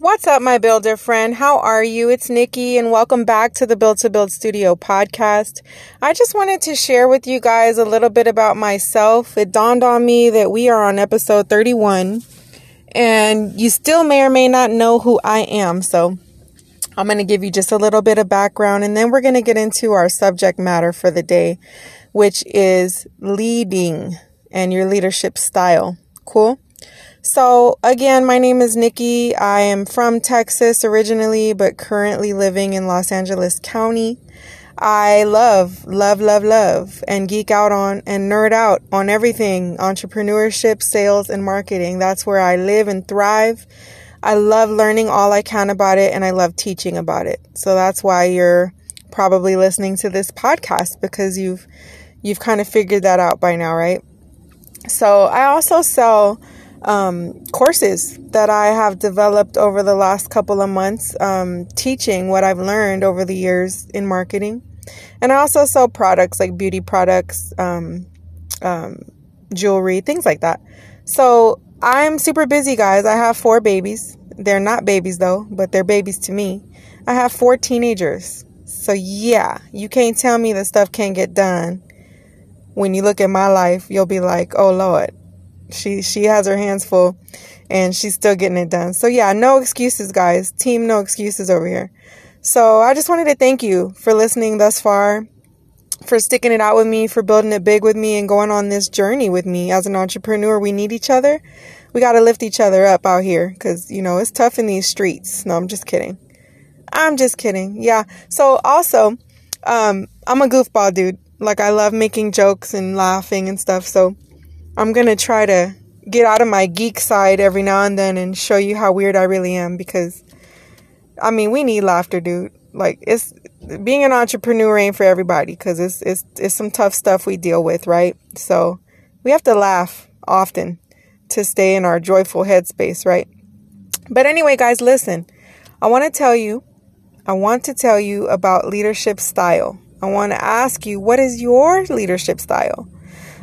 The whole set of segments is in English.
What's up, my builder friend? How are you? It's Nikki, and welcome back to the Build to Build Studio podcast. I just wanted to share with you guys a little bit about myself. It dawned on me that we are on episode 31, and you still may or may not know who I am. So I'm going to give you just a little bit of background, and then we're going to get into our subject matter for the day, which is leading and your leadership style. Cool? So, again, my name is Nikki. I am from Texas originally, but currently living in Los Angeles County. I love, love, love, love, and geek out on and nerd out on everything entrepreneurship, sales, and marketing. That's where I live and thrive. I love learning all I can about it, and I love teaching about it. So that's why you're probably listening to this podcast because you've you've kind of figured that out by now, right? So I also sell um, courses that I have developed over the last couple of months, um, teaching what I've learned over the years in marketing. And I also sell products like beauty products, um, um, jewelry, things like that. So I'm super busy, guys. I have four babies. They're not babies though, but they're babies to me. I have four teenagers. So yeah, you can't tell me that stuff can't get done. When you look at my life, you'll be like, oh Lord, she she has her hands full and she's still getting it done. So yeah, no excuses guys. Team no excuses over here. So I just wanted to thank you for listening thus far, for sticking it out with me, for building it big with me and going on this journey with me as an entrepreneur. We need each other. We got to lift each other up out here cuz you know, it's tough in these streets. No, I'm just kidding. I'm just kidding. Yeah. So also, um I'm a goofball dude. Like I love making jokes and laughing and stuff. So I'm going to try to get out of my geek side every now and then and show you how weird I really am because I mean, we need laughter, dude. Like it's being an entrepreneur ain't for everybody cuz it's it's it's some tough stuff we deal with, right? So, we have to laugh often to stay in our joyful headspace, right? But anyway, guys, listen. I want to tell you I want to tell you about leadership style. I want to ask you, what is your leadership style?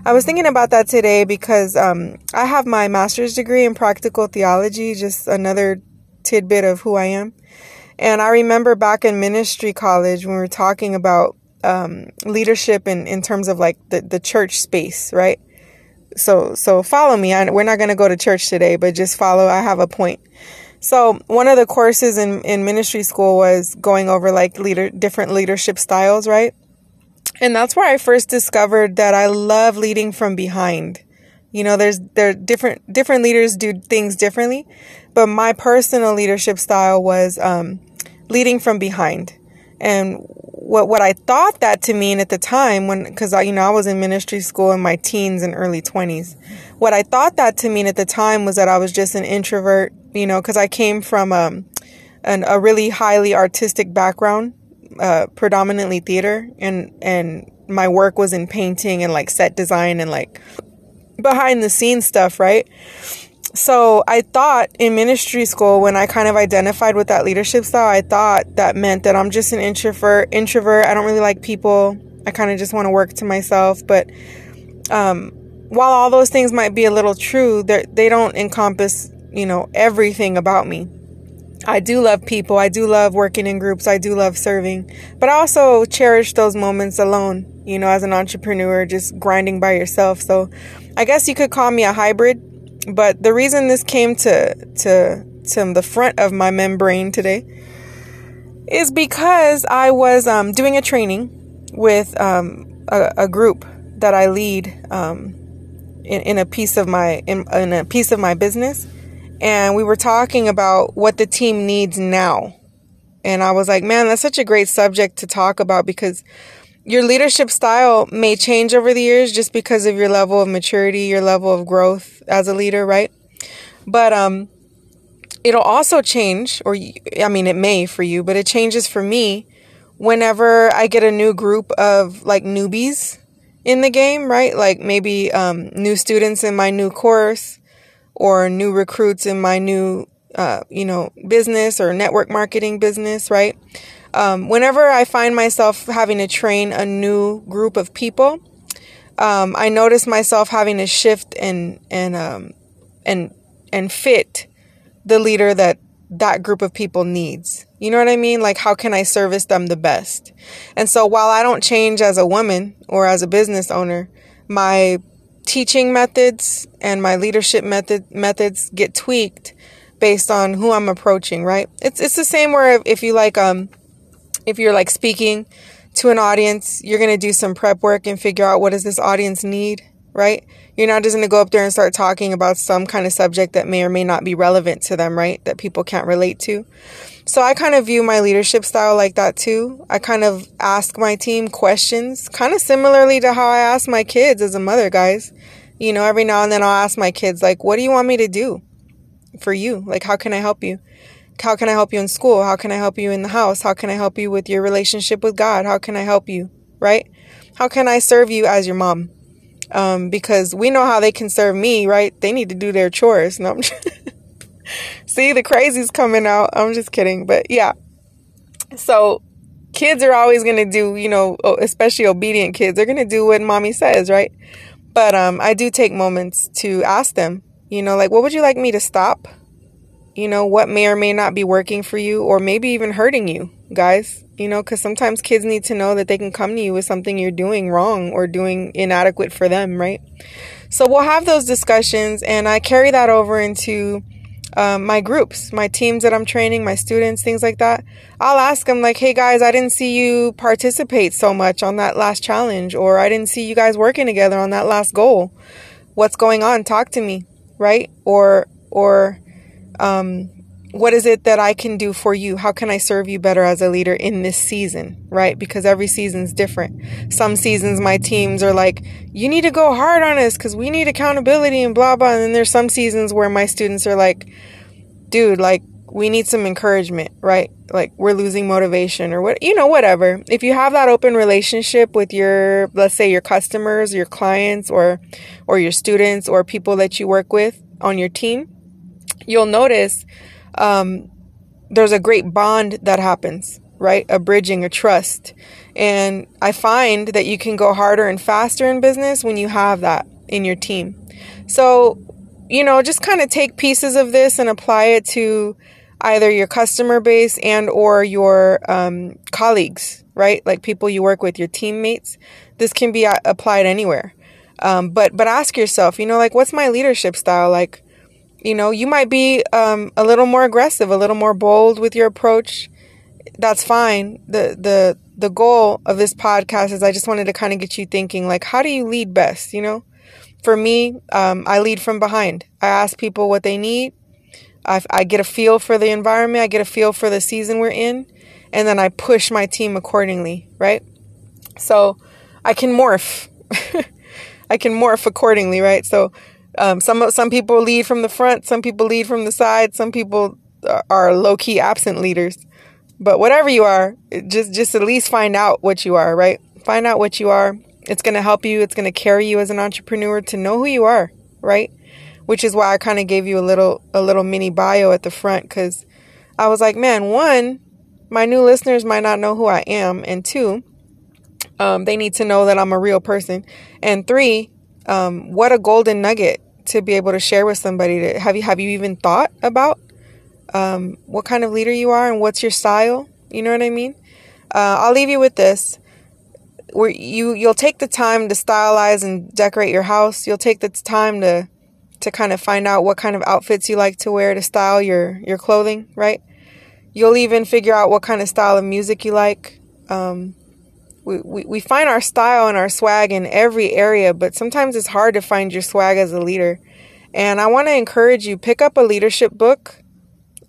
I was thinking about that today because um, I have my master's degree in practical theology, just another tidbit of who I am. And I remember back in ministry college when we were talking about um, leadership in, in terms of like the, the church space, right? So, so follow me. I, we're not going to go to church today, but just follow. I have a point. So one of the courses in, in ministry school was going over like leader, different leadership styles, right? And that's where I first discovered that I love leading from behind. You know, there's there different different leaders do things differently, but my personal leadership style was um, leading from behind. And what what I thought that to mean at the time when because I you know I was in ministry school in my teens and early 20s. What I thought that to mean at the time was that I was just an introvert, you know, because I came from um, an, a really highly artistic background uh, predominantly theater and and my work was in painting and like set design and like behind the scenes stuff, right? So I thought in ministry school when I kind of identified with that leadership style, I thought that meant that I'm just an introvert. Introvert. I don't really like people. I kind of just want to work to myself. But um, while all those things might be a little true, they don't encompass you know everything about me. I do love people. I do love working in groups. I do love serving. But I also cherish those moments alone, you know, as an entrepreneur, just grinding by yourself. So I guess you could call me a hybrid. But the reason this came to, to, to the front of my membrane today is because I was um, doing a training with um, a, a, group that I lead um, in, in a piece of my in, in a piece of my business and we were talking about what the team needs now. And I was like, man, that's such a great subject to talk about because your leadership style may change over the years just because of your level of maturity, your level of growth as a leader, right? But um it'll also change or I mean it may for you, but it changes for me whenever I get a new group of like newbies in the game, right? Like maybe um new students in my new course or new recruits in my new, uh, you know, business or network marketing business, right? Um, whenever I find myself having to train a new group of people, um, I notice myself having to shift and and um, and and fit the leader that that group of people needs. You know what I mean? Like, how can I service them the best? And so while I don't change as a woman or as a business owner, my teaching methods and my leadership method methods get tweaked based on who I'm approaching, right? It's it's the same where if you like um if you're like speaking to an audience, you're going to do some prep work and figure out what does this audience need, right? You're not just going to go up there and start talking about some kind of subject that may or may not be relevant to them, right? That people can't relate to. So I kind of view my leadership style like that too. I kind of ask my team questions, kind of similarly to how I ask my kids as a mother, guys. You know, every now and then I'll ask my kids, like, what do you want me to do for you? Like, how can I help you? How can I help you in school? How can I help you in the house? How can I help you with your relationship with God? How can I help you? Right? How can I serve you as your mom? Um, because we know how they can serve me, right? They need to do their chores. No, See, the crazy's coming out. I'm just kidding. But yeah. So kids are always going to do, you know, especially obedient kids, they're going to do what mommy says, right? But um, I do take moments to ask them, you know, like, what would you like me to stop? You know, what may or may not be working for you or maybe even hurting you, guys. You know, because sometimes kids need to know that they can come to you with something you're doing wrong or doing inadequate for them, right? So we'll have those discussions and I carry that over into um, my groups, my teams that I'm training, my students, things like that. I'll ask them, like, hey guys, I didn't see you participate so much on that last challenge, or I didn't see you guys working together on that last goal. What's going on? Talk to me, right? Or, or, um, what is it that I can do for you? How can I serve you better as a leader in this season, right? Because every season's different. Some seasons my teams are like, you need to go hard on us because we need accountability and blah, blah. And then there's some seasons where my students are like, dude, like, we need some encouragement, right? Like, we're losing motivation or what, you know, whatever. If you have that open relationship with your, let's say your customers, your clients, or, or your students, or people that you work with on your team, you'll notice um, there's a great bond that happens, right? A bridging, a trust. And I find that you can go harder and faster in business when you have that in your team. So, you know, just kind of take pieces of this and apply it to either your customer base and or your um, colleagues, right? Like people you work with, your teammates. This can be uh, applied anywhere. Um, but but ask yourself, you know, like what's my leadership style? Like you know, you might be um, a little more aggressive, a little more bold with your approach. That's fine. The the the goal of this podcast is I just wanted to kind of get you thinking like how do you lead best, you know? For me, um, I lead from behind. I ask people what they need. I, I get a feel for the environment. I get a feel for the season we're in, and then I push my team accordingly. Right? So I can morph. I can morph accordingly. Right? So um, some some people lead from the front, some people lead from the side, some people are low key absent leaders. But whatever you are, just just at least find out what you are, right? Find out what you are. It's going to help you. It's going to carry you as an entrepreneur to know who you are, right? Which is why I kind of gave you a little a little mini bio at the front cuz I was like, man, one, my new listeners might not know who I am, and two, um, they need to know that I'm a real person, and three, um, what a golden nugget to be able to share with somebody to have you have you even thought about um, what kind of leader you are and what's your style? You know what i mean? Uh, i'll leave you with this. Where you you'll take the time to stylize and decorate your house. You'll take the time to to kind of find out what kind of outfits you like to wear to style your your clothing right? You'll even figure out what kind of style of music you like. Um, we, we, find our style and our swag in every area, but sometimes it's hard to find your swag as a leader. And I want to encourage you pick up a leadership book,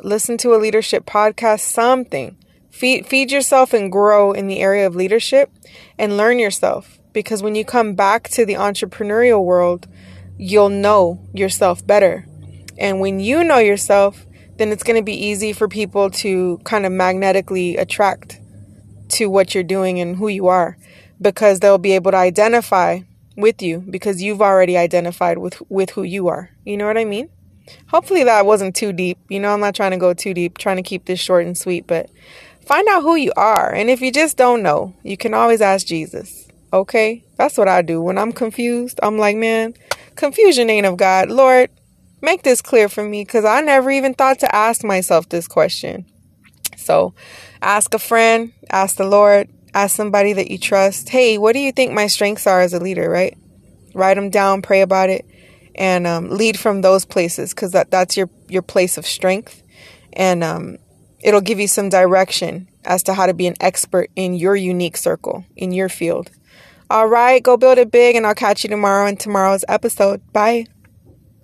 listen to a leadership podcast, something. Feed, feed yourself and grow in the area of leadership and learn yourself. Because when you come back to the entrepreneurial world, you'll know yourself better. And when you know yourself, then it's going to be easy for people to kind of magnetically attract to what you're doing and who you are because they'll be able to identify with you because you've already identified with with who you are. You know what I mean? Hopefully that wasn't too deep. You know, I'm not trying to go too deep, trying to keep this short and sweet, but find out who you are. And if you just don't know, you can always ask Jesus. Okay? That's what I do. When I'm confused, I'm like, man, confusion ain't of God. Lord, make this clear for me because I never even thought to ask myself this question. So ask a friend, ask the Lord, ask somebody that you trust. Hey, what do you think my strengths are as a leader, right? Write them down, pray about it, and um, lead from those places because that, that's your, your place of strength. And um, it'll give you some direction as to how to be an expert in your unique circle, in your field. All right, go build it big, and I'll catch you tomorrow in tomorrow's episode. Bye.